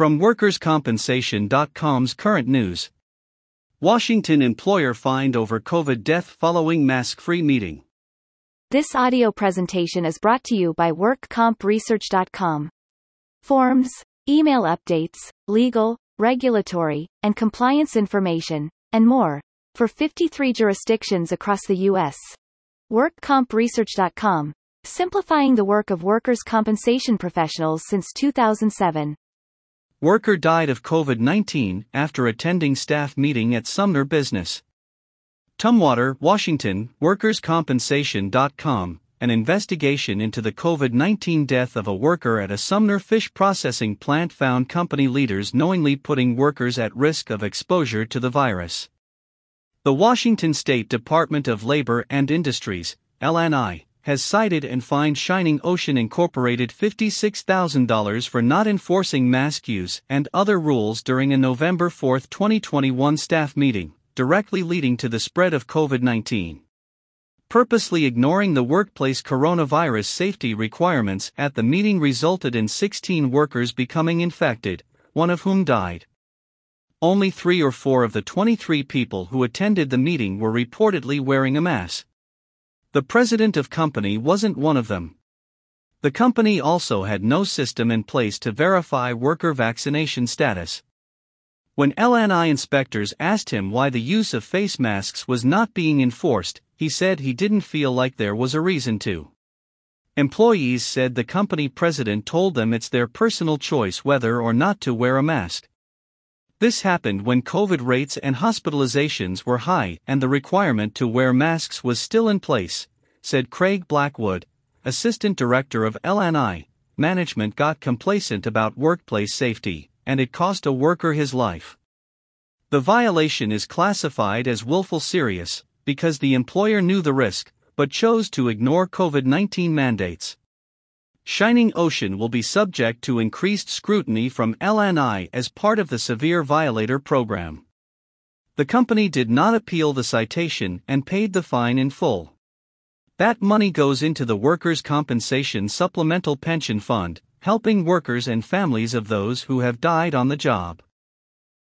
From WorkersCompensation.com's current news Washington employer fined over COVID death following mask free meeting. This audio presentation is brought to you by WorkCompResearch.com. Forms, email updates, legal, regulatory, and compliance information, and more, for 53 jurisdictions across the U.S. WorkCompResearch.com, simplifying the work of workers' compensation professionals since 2007. Worker died of COVID 19 after attending staff meeting at Sumner Business. Tumwater, Washington, WorkersCompensation.com, an investigation into the COVID 19 death of a worker at a Sumner fish processing plant found company leaders knowingly putting workers at risk of exposure to the virus. The Washington State Department of Labor and Industries, LNI, has cited and fined Shining Ocean Incorporated $56,000 for not enforcing mask use and other rules during a November 4, 2021 staff meeting, directly leading to the spread of COVID 19. Purposely ignoring the workplace coronavirus safety requirements at the meeting resulted in 16 workers becoming infected, one of whom died. Only three or four of the 23 people who attended the meeting were reportedly wearing a mask. The president of company wasn't one of them. The company also had no system in place to verify worker vaccination status. When LNI inspectors asked him why the use of face masks was not being enforced, he said he didn't feel like there was a reason to. Employees said the company president told them it's their personal choice whether or not to wear a mask. This happened when COVID rates and hospitalizations were high and the requirement to wear masks was still in place, said Craig Blackwood, assistant director of LNI. Management got complacent about workplace safety, and it cost a worker his life. The violation is classified as willful serious because the employer knew the risk but chose to ignore COVID 19 mandates. Shining Ocean will be subject to increased scrutiny from LNI as part of the Severe Violator Program. The company did not appeal the citation and paid the fine in full. That money goes into the Workers' Compensation Supplemental Pension Fund, helping workers and families of those who have died on the job.